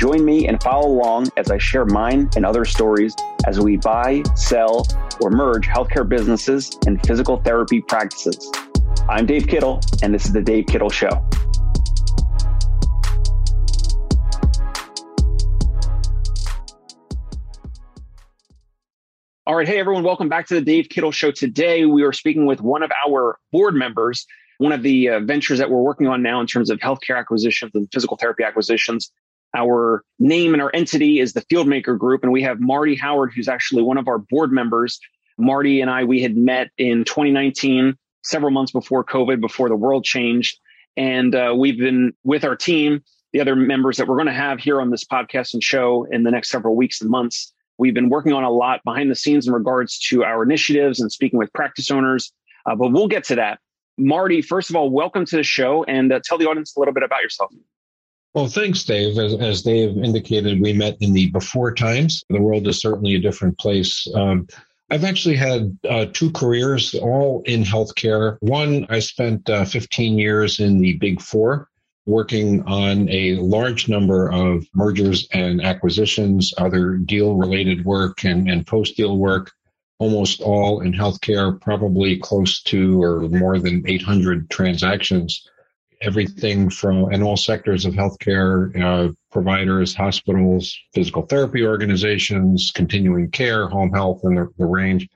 Join me and follow along as I share mine and other stories as we buy, sell, or merge healthcare businesses and physical therapy practices. I'm Dave Kittle, and this is The Dave Kittle Show. All right. Hey, everyone. Welcome back to the Dave Kittle Show. Today, we are speaking with one of our board members, one of the uh, ventures that we're working on now in terms of healthcare acquisitions and physical therapy acquisitions our name and our entity is the Fieldmaker Group, and we have Marty Howard, who's actually one of our board members. Marty and I, we had met in 2019, several months before COVID, before the world changed. And uh, we've been with our team, the other members that we're going to have here on this podcast and show in the next several weeks and months. We've been working on a lot behind the scenes in regards to our initiatives and speaking with practice owners, uh, but we'll get to that. Marty, first of all, welcome to the show and uh, tell the audience a little bit about yourself. Well, thanks, Dave. As, as, Dave indicated, we met in the before times. The world is certainly a different place. Um, I've actually had uh, two careers, all in healthcare. One, I spent uh, 15 years in the Big Four, working on a large number of mergers and acquisitions, other deal related work, and, and post deal work, almost all in healthcare, probably close to or more than 800 transactions everything from in all sectors of healthcare uh, providers, hospitals, physical therapy organizations, continuing care, home health, and the, the range.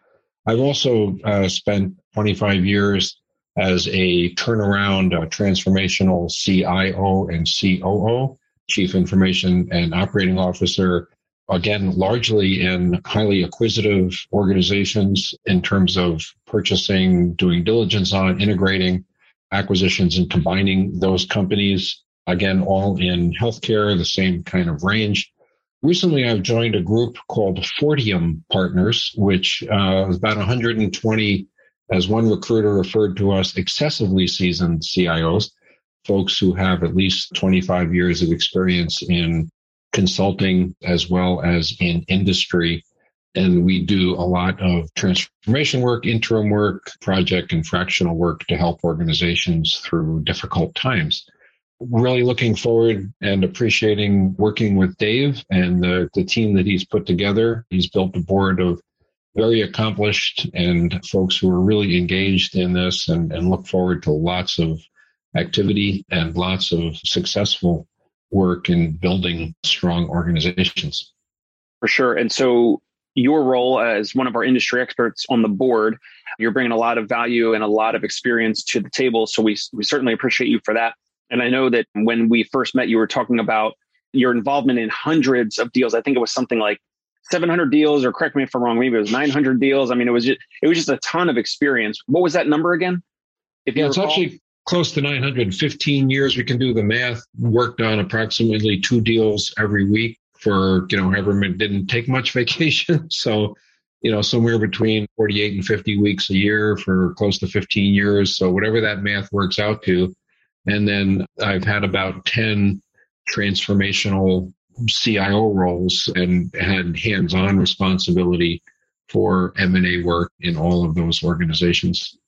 I've also uh, spent 25 years as a turnaround uh, transformational CIO and COO, Chief Information and Operating Officer. Again, largely in highly acquisitive organizations in terms of purchasing, doing diligence on, integrating, acquisitions and combining those companies, again, all in healthcare, the same kind of range. Recently, I've joined a group called Fortium Partners, which uh, is about 120, as one recruiter referred to us, excessively seasoned CIOs, folks who have at least 25 years of experience in consulting as well as in industry and we do a lot of transformation work, interim work, project and fractional work to help organizations through difficult times. Really looking forward and appreciating working with Dave and the, the team that he's put together. He's built a board of very accomplished and folks who are really engaged in this and, and look forward to lots of activity and lots of successful work in building strong organizations. For sure. And so your role as one of our industry experts on the board. You're bringing a lot of value and a lot of experience to the table. So we, we certainly appreciate you for that. And I know that when we first met, you were talking about your involvement in hundreds of deals. I think it was something like 700 deals, or correct me if I'm wrong, maybe it was 900 deals. I mean, it was just, it was just a ton of experience. What was that number again? If yeah, it's actually close to 915 years. We can do the math. Worked on approximately two deals every week for, you know, it didn't take much vacation. So, you know, somewhere between 48 and 50 weeks a year for close to 15 years. So whatever that math works out to. And then I've had about 10 transformational CIO roles and had hands-on responsibility for M&A work in all of those organizations.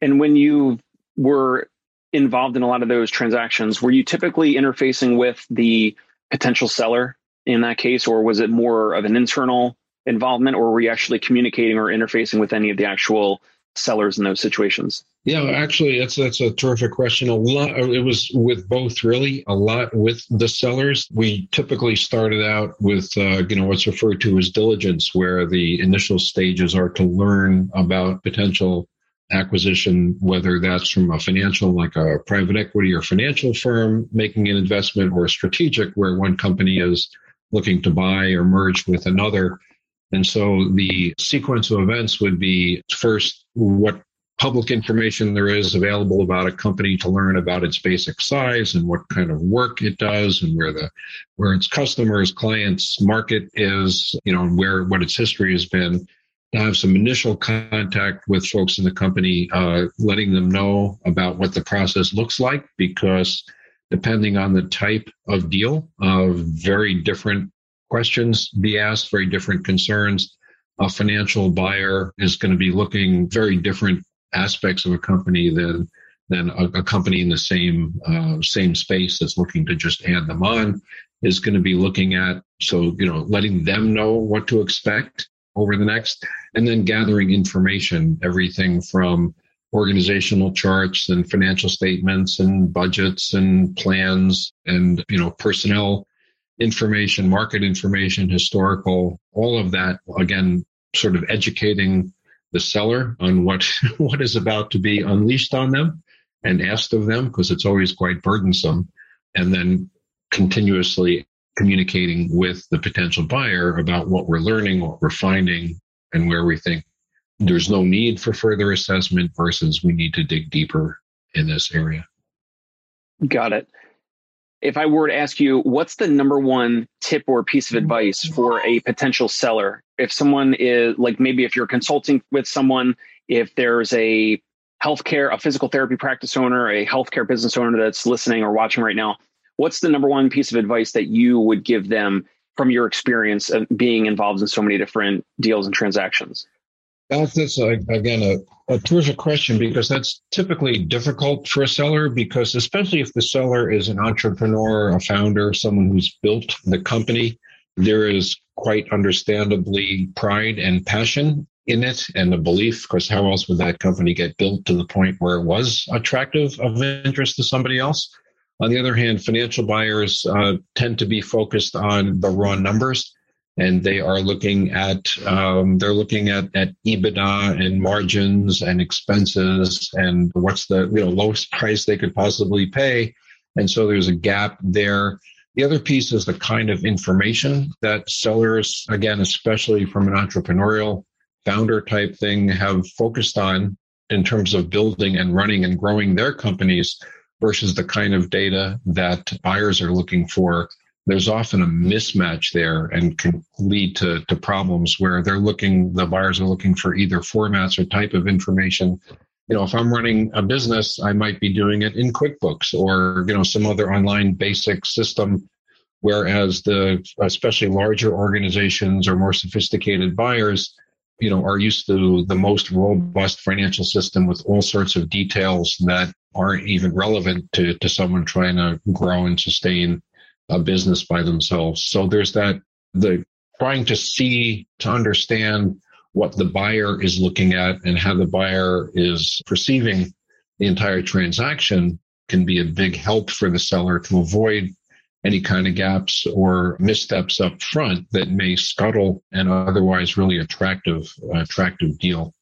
And when you were involved in a lot of those transactions, were you typically interfacing with the potential seller in that case, or was it more of an internal involvement, or were you actually communicating or interfacing with any of the actual sellers in those situations? Yeah, actually, that's that's a terrific question. A lot. It was with both, really. A lot with the sellers. We typically started out with, uh, you know, what's referred to as diligence, where the initial stages are to learn about potential acquisition, whether that's from a financial, like a private equity or financial firm making an investment, or strategic, where one company is looking to buy or merge with another. And so the sequence of events would be first, what public information there is available about a company to learn about its basic size and what kind of work it does and where the where its customers clients market is you know and where what its history has been to have some initial contact with folks in the company, uh, letting them know about what the process looks like, because depending on the type of deal, uh, very different questions be asked, very different concerns. A financial buyer is going to be looking very different aspects of a company than than a, a company in the same uh, same space that's looking to just add them on is going to be looking at so you know letting them know what to expect over the next and then gathering information everything from organizational charts and financial statements and budgets and plans and you know personnel information market information historical all of that again sort of educating the seller on what what is about to be unleashed on them and asked of them because it's always quite burdensome and then continuously communicating with the potential buyer about what we're learning what we're finding and where we think there's no need for further assessment versus we need to dig deeper in this area got it if I were to ask you, what's the number one tip or piece of advice for a potential seller? If someone is like, maybe if you're consulting with someone, if there's a healthcare, a physical therapy practice owner, a healthcare business owner that's listening or watching right now, what's the number one piece of advice that you would give them from your experience of being involved in so many different deals and transactions? That's, again a, a terrific question because that's typically difficult for a seller because especially if the seller is an entrepreneur, a founder, someone who's built the company, there is quite understandably pride and passion in it and the belief because how else would that company get built to the point where it was attractive of interest to somebody else? On the other hand financial buyers uh, tend to be focused on the raw numbers and they are looking at um, they're looking at at EBITDA and margins and expenses and what's the you know lowest price they could possibly pay, and so there's a gap there. The other piece is the kind of information that sellers, again, especially from an entrepreneurial founder type thing, have focused on in terms of building and running and growing their companies versus the kind of data that buyers are looking for there's often a mismatch there and can lead to, to problems where they're looking, the buyers are looking for either formats or type of information. You know, if I'm running a business, I might be doing it in QuickBooks or, you know, some other online basic system. Whereas the, especially larger organizations or more sophisticated buyers, you know, are used to the most robust financial system with all sorts of details that aren't even relevant to, to someone trying to grow and sustain a business by themselves. So there's that the trying to see to understand what the buyer is looking at and how the buyer is perceiving the entire transaction can be a big help for the seller to avoid any kind of gaps or missteps up front that may scuttle an otherwise really attractive attractive deal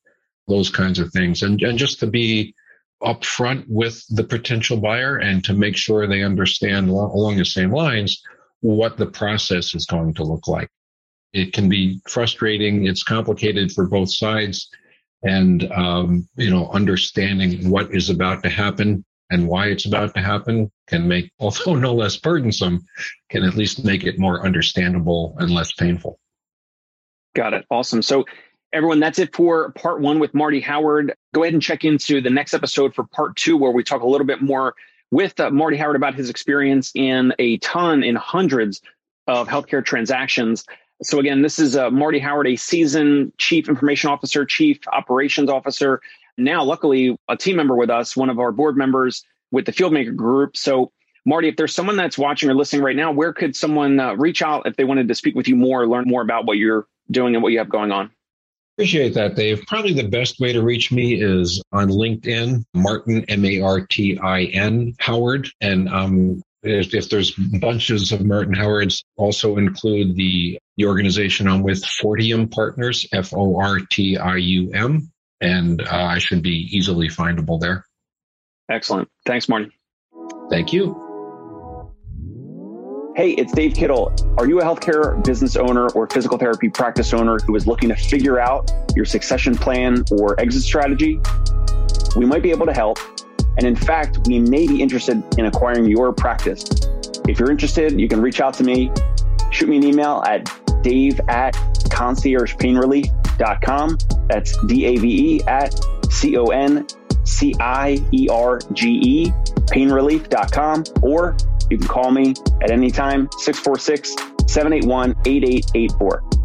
those kinds of things and and just to be upfront with the potential buyer and to make sure they understand along the same lines what the process is going to look like. It can be frustrating. It's complicated for both sides. And, um, you know, understanding what is about to happen and why it's about to happen can make, although no less burdensome, can at least make it more understandable and less painful. Got it. Awesome. So Everyone, that's it for part one with Marty Howard. Go ahead and check into the next episode for part two, where we talk a little bit more with uh, Marty Howard about his experience in a ton, in hundreds of healthcare transactions. So, again, this is uh, Marty Howard, a seasoned chief information officer, chief operations officer. Now, luckily, a team member with us, one of our board members with the Fieldmaker Group. So, Marty, if there's someone that's watching or listening right now, where could someone uh, reach out if they wanted to speak with you more, learn more about what you're doing and what you have going on? Appreciate that, Dave. Probably the best way to reach me is on LinkedIn, Martin, M A R T I N, Howard. And um, if, if, there's bunches of Martin Howards, also include the, the organization I'm with, Fortium Partners, F O R T I U M. And uh, I should be easily findable there. Excellent. Thanks, Martin. Thank you. Hey, it's Dave Kittle. Are you a healthcare business owner or physical therapy practice owner who is looking to figure out your succession plan or exit strategy? We might be able to help. And in fact, we may be interested in acquiring your practice. If you're interested, you can reach out to me. Shoot me an email at dave at conciergepainrelief.com painrelief.com. That's D A V E at C O N C I E R G E, painrelief.com. Or you can call me at any time, 646 781 8884.